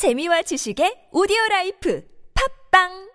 재미와 지식의 오디오 라이프 팟빵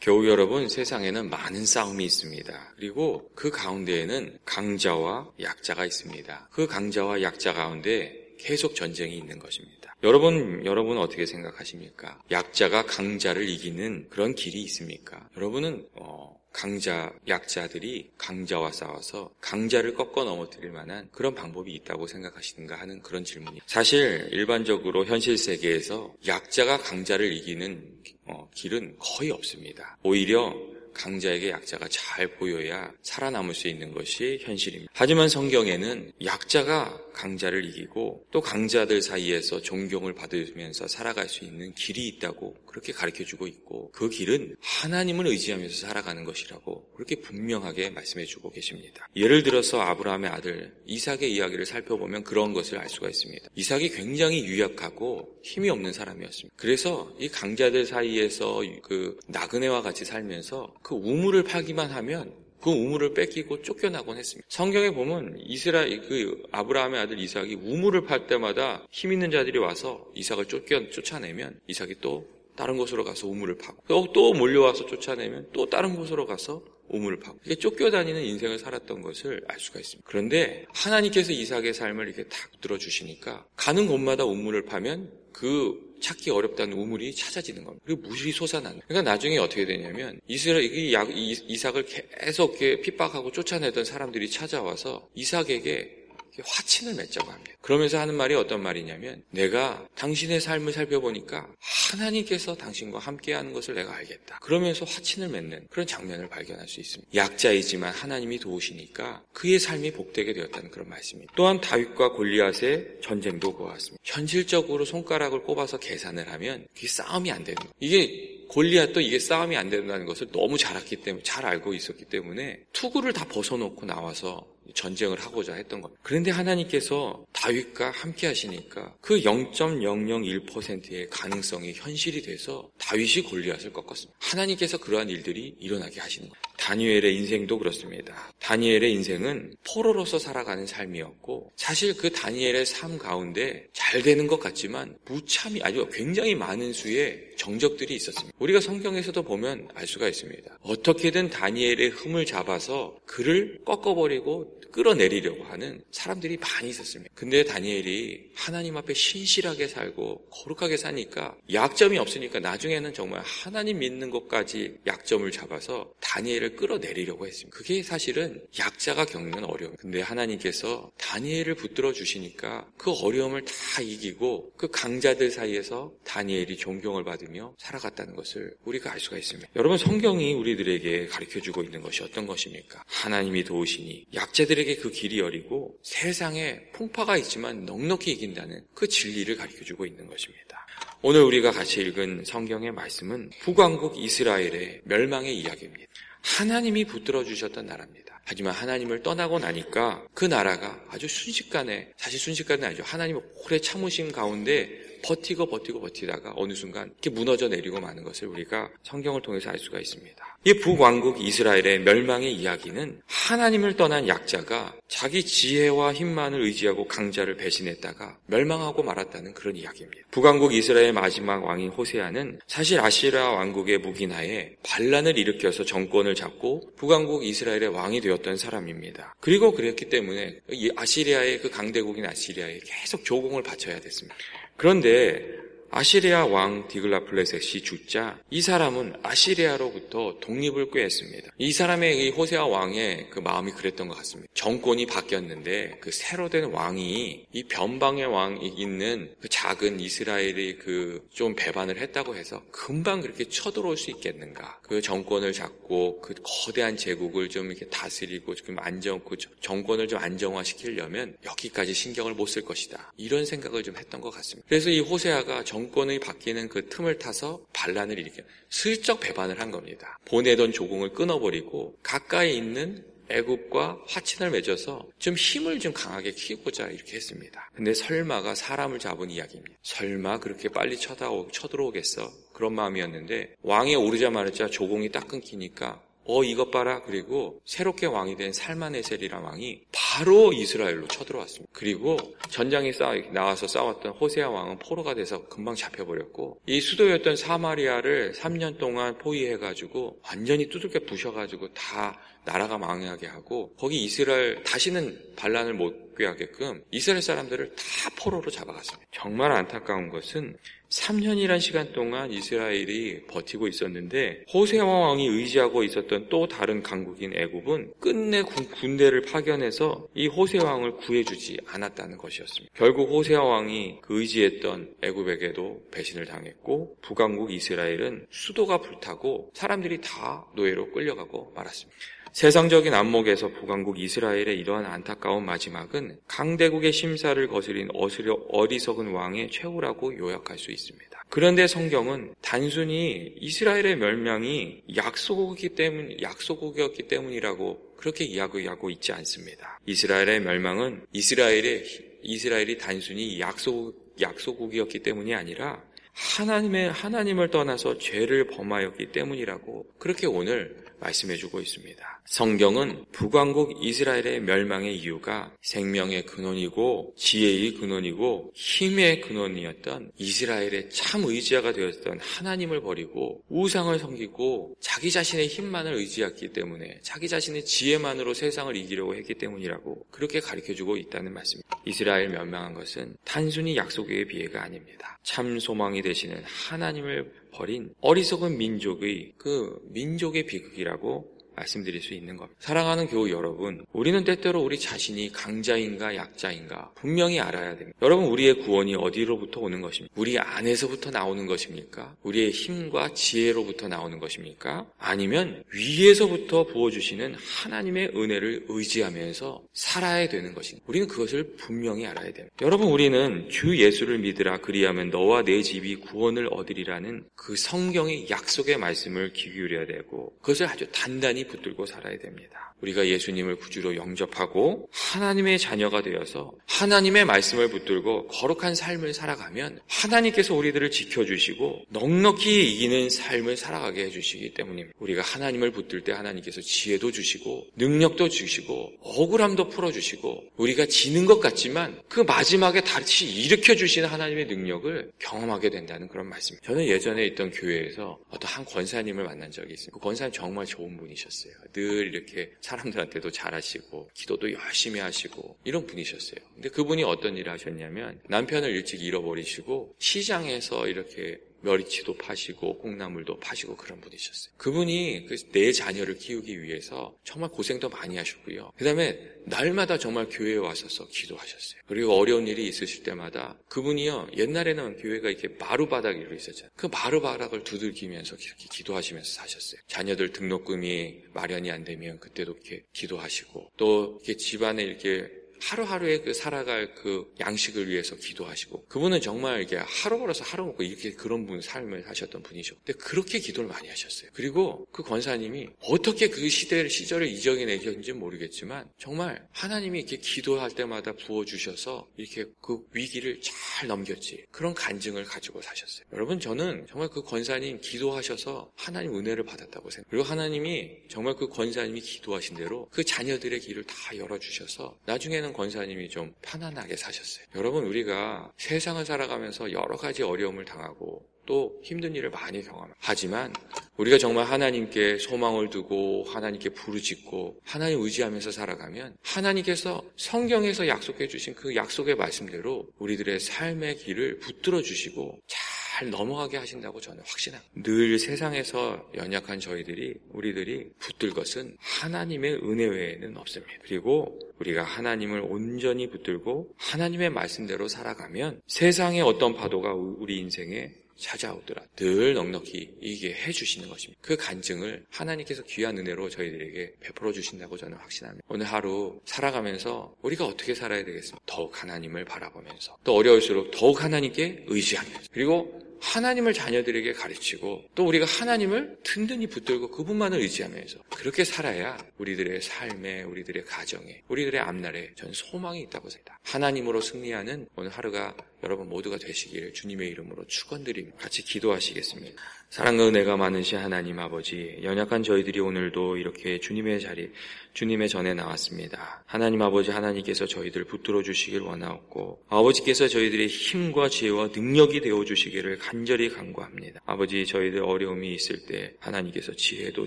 교우 여러분, 세상에는 많은 싸움이 있습니다. 그리고 그 가운데에는 강자와 약자가 있습니다. 그 강자와 약자 가운데 계속 전쟁이 있는 것입니다. 여러분, 여러분은 어떻게 생각하십니까? 약자가 강자를 이기는 그런 길이 있습니까? 여러분은, 어, 강자, 약자들이 강자와 싸워서 강자를 꺾어 넘어뜨릴 만한 그런 방법이 있다고 생각하시는가 하는 그런 질문이. 사실 일반적으로 현실 세계에서 약자가 강자를 이기는 어, 길은 거의 없습니다. 오히려 강자에게 약자가 잘 보여야 살아남을 수 있는 것이 현실입니다. 하지만 성경에는 약자가 강자를 이기고 또 강자들 사이에서 존경을 받으면서 살아갈 수 있는 길이 있다고 그렇게 가르쳐 주고 있고 그 길은 하나님을 의지하면서 살아가는 것이라고 그렇게 분명하게 말씀해 주고 계십니다. 예를 들어서 아브라함의 아들 이삭의 이야기를 살펴보면 그런 것을 알 수가 있습니다. 이삭이 굉장히 유약하고 힘이 없는 사람이었습니다. 그래서 이 강자들 사이에서 그 나그네와 같이 살면서 그 우물을 파기만 하면 그 우물을 뺏기고 쫓겨나곤 했습니다. 성경에 보면 이스라엘 그 아브라함의 아들 이삭이 우물을 팔 때마다 힘 있는 자들이 와서 이삭을 쫓겨 쫓아내면 이삭이 또 다른 곳으로 가서 우물을 파고 또, 또 몰려와서 쫓아내면 또 다른 곳으로 가서 우물을 파고 이게 쫓겨다니는 인생을 살았던 것을 알 수가 있습니다. 그런데 하나님께서 이삭의 삶을 이렇게 탁 들어 주시니까 가는 곳마다 우물을 파면 그 찾기 어렵다는 우물이 찾아지는 겁니다. 그리고 무실이 솟아나는. 그러니까 나중에 어떻게 되냐면 이스라엘 이삭을 계속 핍박하고 쫓아내던 사람들이 찾아와서 이삭에게 화친을 맺자고 합니다. 그러면서 하는 말이 어떤 말이냐면 내가 당신의 삶을 살펴보니까 하나님께서 당신과 함께하는 것을 내가 알겠다. 그러면서 화친을 맺는 그런 장면을 발견할 수 있습니다. 약자이지만 하나님이 도우시니까 그의 삶이 복되게 되었다는 그런 말씀입니다. 또한 다윗과 골리앗의 전쟁도 그와 같습니다. 현실적으로 손가락을 꼽아서 계산을 하면 그게 싸움이 안 되는 거예요. 이게 골리앗도 이게 싸움이 안 된다는 것을 너무 잘 알기 때문에 잘 알고 있었기 때문에 투구를 다 벗어놓고 나와서 전쟁을 하고자 했던 겁니다. 그런데 하나님께서 다윗과 함께 하시니까 그 0.001%의 가능성이 현실이 돼서 다윗이 골리앗을 꺾었습니다. 하나님께서 그러한 일들이 일어나게 하시는 겁니다. 다니엘의 인생도 그렇습니다. 다니엘의 인생은 포로로서 살아가는 삶이었고 사실 그 다니엘의 삶 가운데 잘 되는 것 같지만 무참히 아주 굉장히 많은 수의 정적들이 있었습니다. 우리가 성경에서도 보면 알 수가 있습니다. 어떻게든 다니엘의 흠을 잡아서 그를 꺾어버리고 끌어내리려고 하는 사람들이 많이 있었습니다. 근데 다니엘이 하나님 앞에 신실하게 살고 거룩하게 사니까 약점이 없으니까 나중에는 정말 하나님 믿는 것까지 약점을 잡아서 다니엘을 끌어내리려고 했습니다. 그게 사실은 약자가 겪는 어려움. 근데 하나님께서 다니엘을 붙들어 주시니까 그 어려움을 다 이기고 그 강자들 사이에서 다니엘이 존경을 받으며 살아갔다는 것을 우리가 알 수가 있습니다. 여러분 성경이 우리들에게 가르쳐 주고 있는 것이 어떤 것입니까? 하나님이 도우시니 약자들의 우리들에게 그 길이 열리고 세상에 풍파가 있지만 넉넉히 이긴다는 그 진리를 가르쳐 주고 있는 것입니다. 오늘 우리가 같이 읽은 성경의 말씀은 북왕국 이스라엘의 멸망의 이야기입니다. 하나님이 붙들어 주셨던 나라입니다. 하지만 하나님을 떠나고 나니까 그 나라가 아주 순식간에 사실 순식간은 아니죠. 하나님의 오래 참으신 가운데 버티고 버티고 버티다가 어느 순간 이렇게 무너져 내리고 마는 것을 우리가 성경을 통해서 알 수가 있습니다. 이 북왕국 이스라엘의 멸망의 이야기는 하나님을 떠난 약자가 자기 지혜와 힘만을 의지하고 강자를 배신했다가 멸망하고 말았다는 그런 이야기입니다. 북왕국 이스라엘 마지막 왕인 호세아는 사실 아시라 왕국의 무기나에 반란을 일으켜서 정권을 잡고 북왕국 이스라엘의 왕이 되었던 사람입니다. 그리고 그랬기 때문에 아시리아의 그 강대국인 아시리아에 계속 조공을 바쳐야 됐습니다. 그런데 아시리아 왕 디글라플레셋이 죽자 이 사람은 아시리아로부터 독립을 꾀했습니다. 이 사람의 이 호세아 왕의 그 마음이 그랬던 것 같습니다. 정권이 바뀌었는데 그 새로 된 왕이 이 변방의 왕이 있는 그 작은 이스라엘이 그 좀 배반을 했다고 해서 금방 그렇게 쳐들어올 수 있겠는가? 그 정권을 잡고 그 거대한 제국을 좀 이렇게 다스리고 좀 안정, 그 정권을 좀 안정화시키려면 여기까지 신경을 못 쓸 것이다. 이런 생각을 좀 했던 것 같습니다. 그래서 이 호세아가 정 정권이 바뀌는 그 틈을 타서 반란을 일으켜 슬쩍 배반을 한 겁니다. 보내던 조공을 끊어버리고 가까이 있는 애굽과 화친을 맺어서 좀 힘을 좀 강하게 키우고자 이렇게 했습니다. 근데 설마가 사람을 잡은 이야기입니다. 설마 그렇게 빨리 쳐다오, 쳐들어오겠어? 그런 마음이었는데 왕에 오르자마자 조공이 딱 끊기니까 어 이것 봐라 그리고 새롭게 왕이 된 살마네셀이란 왕이 바로 이스라엘로 쳐들어왔습니다. 그리고 전장에 싸, 나와서 싸웠던 호세아 왕은 포로가 돼서 금방 잡혀버렸고 이 수도였던 사마리아를 3년 동안 포위해가지고 완전히 두들겨 부셔가지고 다 나라가 망하게 하고 거기 이스라엘 다시는 반란을 못 꾀하게끔 이스라엘 사람들을 다 포로로 잡아갔습니다. 정말 안타까운 것은 3년이란 시간 동안 이스라엘이 버티고 있었는데 호세와 왕이 의지하고 있었던 또 다른 강국인 애굽은 끝내 군대를 파견해서 이 호세 왕을 구해주지 않았다는 것이었습니다. 결국 호세 왕이 그 의지했던 애굽에게도 배신을 당했고 북왕국 이스라엘은 수도가 불타고 사람들이 다 노예로 끌려가고 말았습니다. 세상적인 안목에서 북왕국 이스라엘의 이러한 안타까운 마지막은 강대국의 심사를 거스린 어스려 어리석은 왕의 최후라고 요약할 수 있습니다. 그런데 성경은 단순히 이스라엘의 멸망이 약소국이기 때문 약소국이었기 때문이라고 그렇게 이야기하고 있지 않습니다. 이스라엘의 멸망은 이스라엘의 이스라엘이 단순히 약소국 약소국이었기 때문이 아니라 하나님의 하나님을 떠나서 죄를 범하였기 때문이라고 그렇게 오늘 말씀해주고 있습니다. 성경은 북왕국 이스라엘의 멸망의 이유가 생명의 근원이고 지혜의 근원이고 힘의 근원이었던 이스라엘의 참 의지자가 되었던 하나님을 버리고 우상을 섬기고 자기 자신의 힘만을 의지했기 때문에 자기 자신의 지혜만으로 세상을 이기려고 했기 때문이라고 그렇게 가르쳐주고 있다는 말씀입니다. 이스라엘 멸망한 것은 단순히 약속의 비해가 아닙니다. 참 소망이 되시는 하나님을 버린 어리석은 민족의 그 민족의 비극이라고 말씀드릴 수 있는 겁니다. 사랑하는 교우 여러분, 우리는 때때로 우리 자신이 강자인가 약자인가 분명히 알아야 됩니다. 여러분, 우리의 구원이 어디로부터 오는 것입니까? 우리 안에서부터 나오는 것입니까? 우리의 힘과 지혜로부터 나오는 것입니까? 아니면 위에서부터 부어주시는 하나님의 은혜를 의지하면서 살아야 되는 것입니까? 우리는 그것을 분명히 알아야 됩니다. 여러분, 우리는 주 예수를 믿으라 그리하면 너와 내 집이 구원을 얻으리라는 그 성경의 약속의 말씀을 기울여야 되고 그것을 아주 단단히 단단히 붙들고 살아야 됩니다. 우리가 예수님을 구주로 영접하고 하나님의 자녀가 되어서 하나님의 말씀을 붙들고 거룩한 삶을 살아가면 하나님께서 우리들을 지켜주시고 넉넉히 이기는 삶을 살아가게 해주시기 때문입니다. 우리가 하나님을 붙들 때 하나님께서 지혜도 주시고 능력도 주시고 억울함도 풀어주시고 우리가 지는 것 같지만 그 마지막에 다시 일으켜 주시는 하나님의 능력을 경험하게 된다는 그런 말씀입니다. 저는 예전에 있던 교회에서 어떤 한 권사님을 만난 적이 있습니다. 그 권사님 정말 좋은 분이셨어요. 분이셨어요. 늘 이렇게 사람들한테도 잘하시고 기도도 열심히 하시고 이런 분이셨어요. 근데 그분이 어떤 일을 하셨냐면 남편을 일찍 잃어버리시고 시장에서 이렇게 멸치도 파시고 콩나물도 파시고 그런 분이셨어요. 그분이 그내 자녀를 키우기 위해서 정말 고생도 많이 하셨고요. 그 다음에 날마다 정말 교회에 와셔서 기도하셨어요. 그리고 어려운 일이 있으실 때마다 그분이요 옛날에는 교회가 이렇게 마루바닥으로 있었잖아요. 그 마루바닥을 두들기면서 이렇게 기도하시면서 사셨어요. 자녀들 등록금이 마련이 안 되면 그때도 이렇게 기도하시고 또 이렇게 집안에 이렇게 하루하루의 그 살아갈 그 양식을 위해서 기도하시고 그분은 정말 이게 하루 벌어서 하루 먹고 이렇게 그런 분 삶을 하셨던 분이죠. 근데 그렇게 기도를 많이 하셨어요. 그리고 그 권사님이 어떻게 그 시대를 시절을 이정해내셨는지 모르겠지만 정말 하나님이 이렇게 기도할 때마다 부어 주셔서 이렇게 그 위기를 잘 넘겼지 그런 간증을 가지고 사셨어요. 여러분 저는 정말 그 권사님 기도하셔서 하나님 은혜를 받았다고 생각해요. 그리고 하나님이 정말 그 권사님이 기도하신 대로 그 자녀들의 길을 다 열어 주셔서 나중에는 권사님이 좀 편안하게 사셨어요. 여러분 우리가 세상을 살아가면서 여러 가지 어려움을 당하고 또 힘든 일을 많이 경험합니다. 하지만 우리가 정말 하나님께 소망을 두고 하나님께 부르짖고 하나님 의지하면서 살아가면 하나님께서 성경에서 약속해 주신 그 약속의 말씀대로 우리들의 삶의 길을 붙들어 주시고 잘 넘어가게 하신다고 저는 확신합니다. 늘 세상에서 연약한 저희들이 우리들이 붙들 것은 하나님의 은혜 외에는 없습니다. 그리고 우리가 하나님을 온전히 붙들고 하나님의 말씀대로 살아가면 세상의 어떤 파도가 우리 인생에 찾아오더라. 늘 넉넉히 이게 해주시는 것입니다. 그 간증을 하나님께서 귀한 은혜로 저희들에게 베풀어 주신다고 저는 확신합니다. 오늘 하루 살아가면서 우리가 어떻게 살아야 되겠습니까? 더욱 하나님을 바라보면서 또 어려울수록 더욱 하나님께 의지하면서 그리고 하나님을 자녀들에게 가르치고 또 우리가 하나님을 든든히 붙들고 그분만을 의지하면서 그렇게 살아야 우리들의 삶에 우리들의 가정에 우리들의 앞날에 전 소망이 있다고 생각합니다. 하나님으로 승리하는 오늘 하루가 여러분 모두가 되시기를 주님의 이름으로 축원드리며 같이 기도하시겠습니다. 사랑과 은혜가 많으신 하나님 아버지, 연약한 저희들이 오늘도 이렇게 주님의 자리, 주님의 전에 나왔습니다. 하나님 아버지 하나님께서 저희들 붙들어 주시길 원하옵고 아버지께서 저희들의 힘과 지혜와 능력이 되어 주시기를 간절히 간구합니다. 아버지 저희들 어려움이 있을 때 하나님께서 지혜도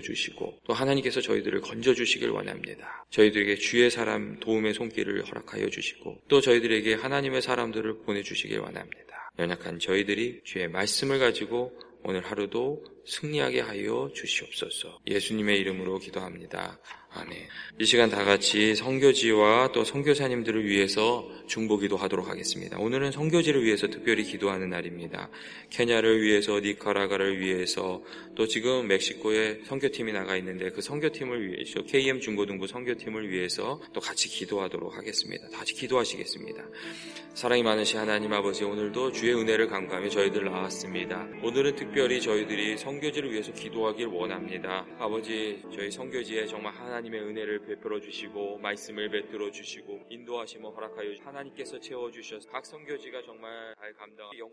주시고 또 하나님께서 저희들을 건져 주시길 원합니다. 저희들에게 주의 사람 도움의 손길을 허락하여 주시고 또 저희들에게 하나님의 사람들을 보내 주시길 원합니다. 연약한 저희들이 주의 말씀을 가지고 오늘 하루도 승리하게 하여 주시옵소서. 예수님의 이름으로 기도합니다. 아멘. 이 시간 다 같이 성교지와 또 성교사님들을 위해서 중보기도 하도록 하겠습니다. 오늘은 성교지를 위해서 특별히 기도하는 날입니다. 케냐를 위해서, 니카라가를 위해서, 또 지금 멕시코에 성교팀이 나가 있는데 그 성교팀을 위해서, KM 중고등부 성교팀을 위해서 또 같이 기도하도록 하겠습니다. 같이 기도하시겠습니다. 사랑이 많으신 하나님 아버지 오늘도 주의 은혜를 간구하며 저희들 나왔습니다. 오늘은 특별히 저희들이 성교지를 위해서 기도하길 원합니다. 아버지 저희 성교지에 정말 하나님 의 은혜를 베풀어 주시고 말씀을 베풀어 주시고 인도하심을 허락하여 하나님께서 채워 주셔서 각 성교지가 정말 잘 감당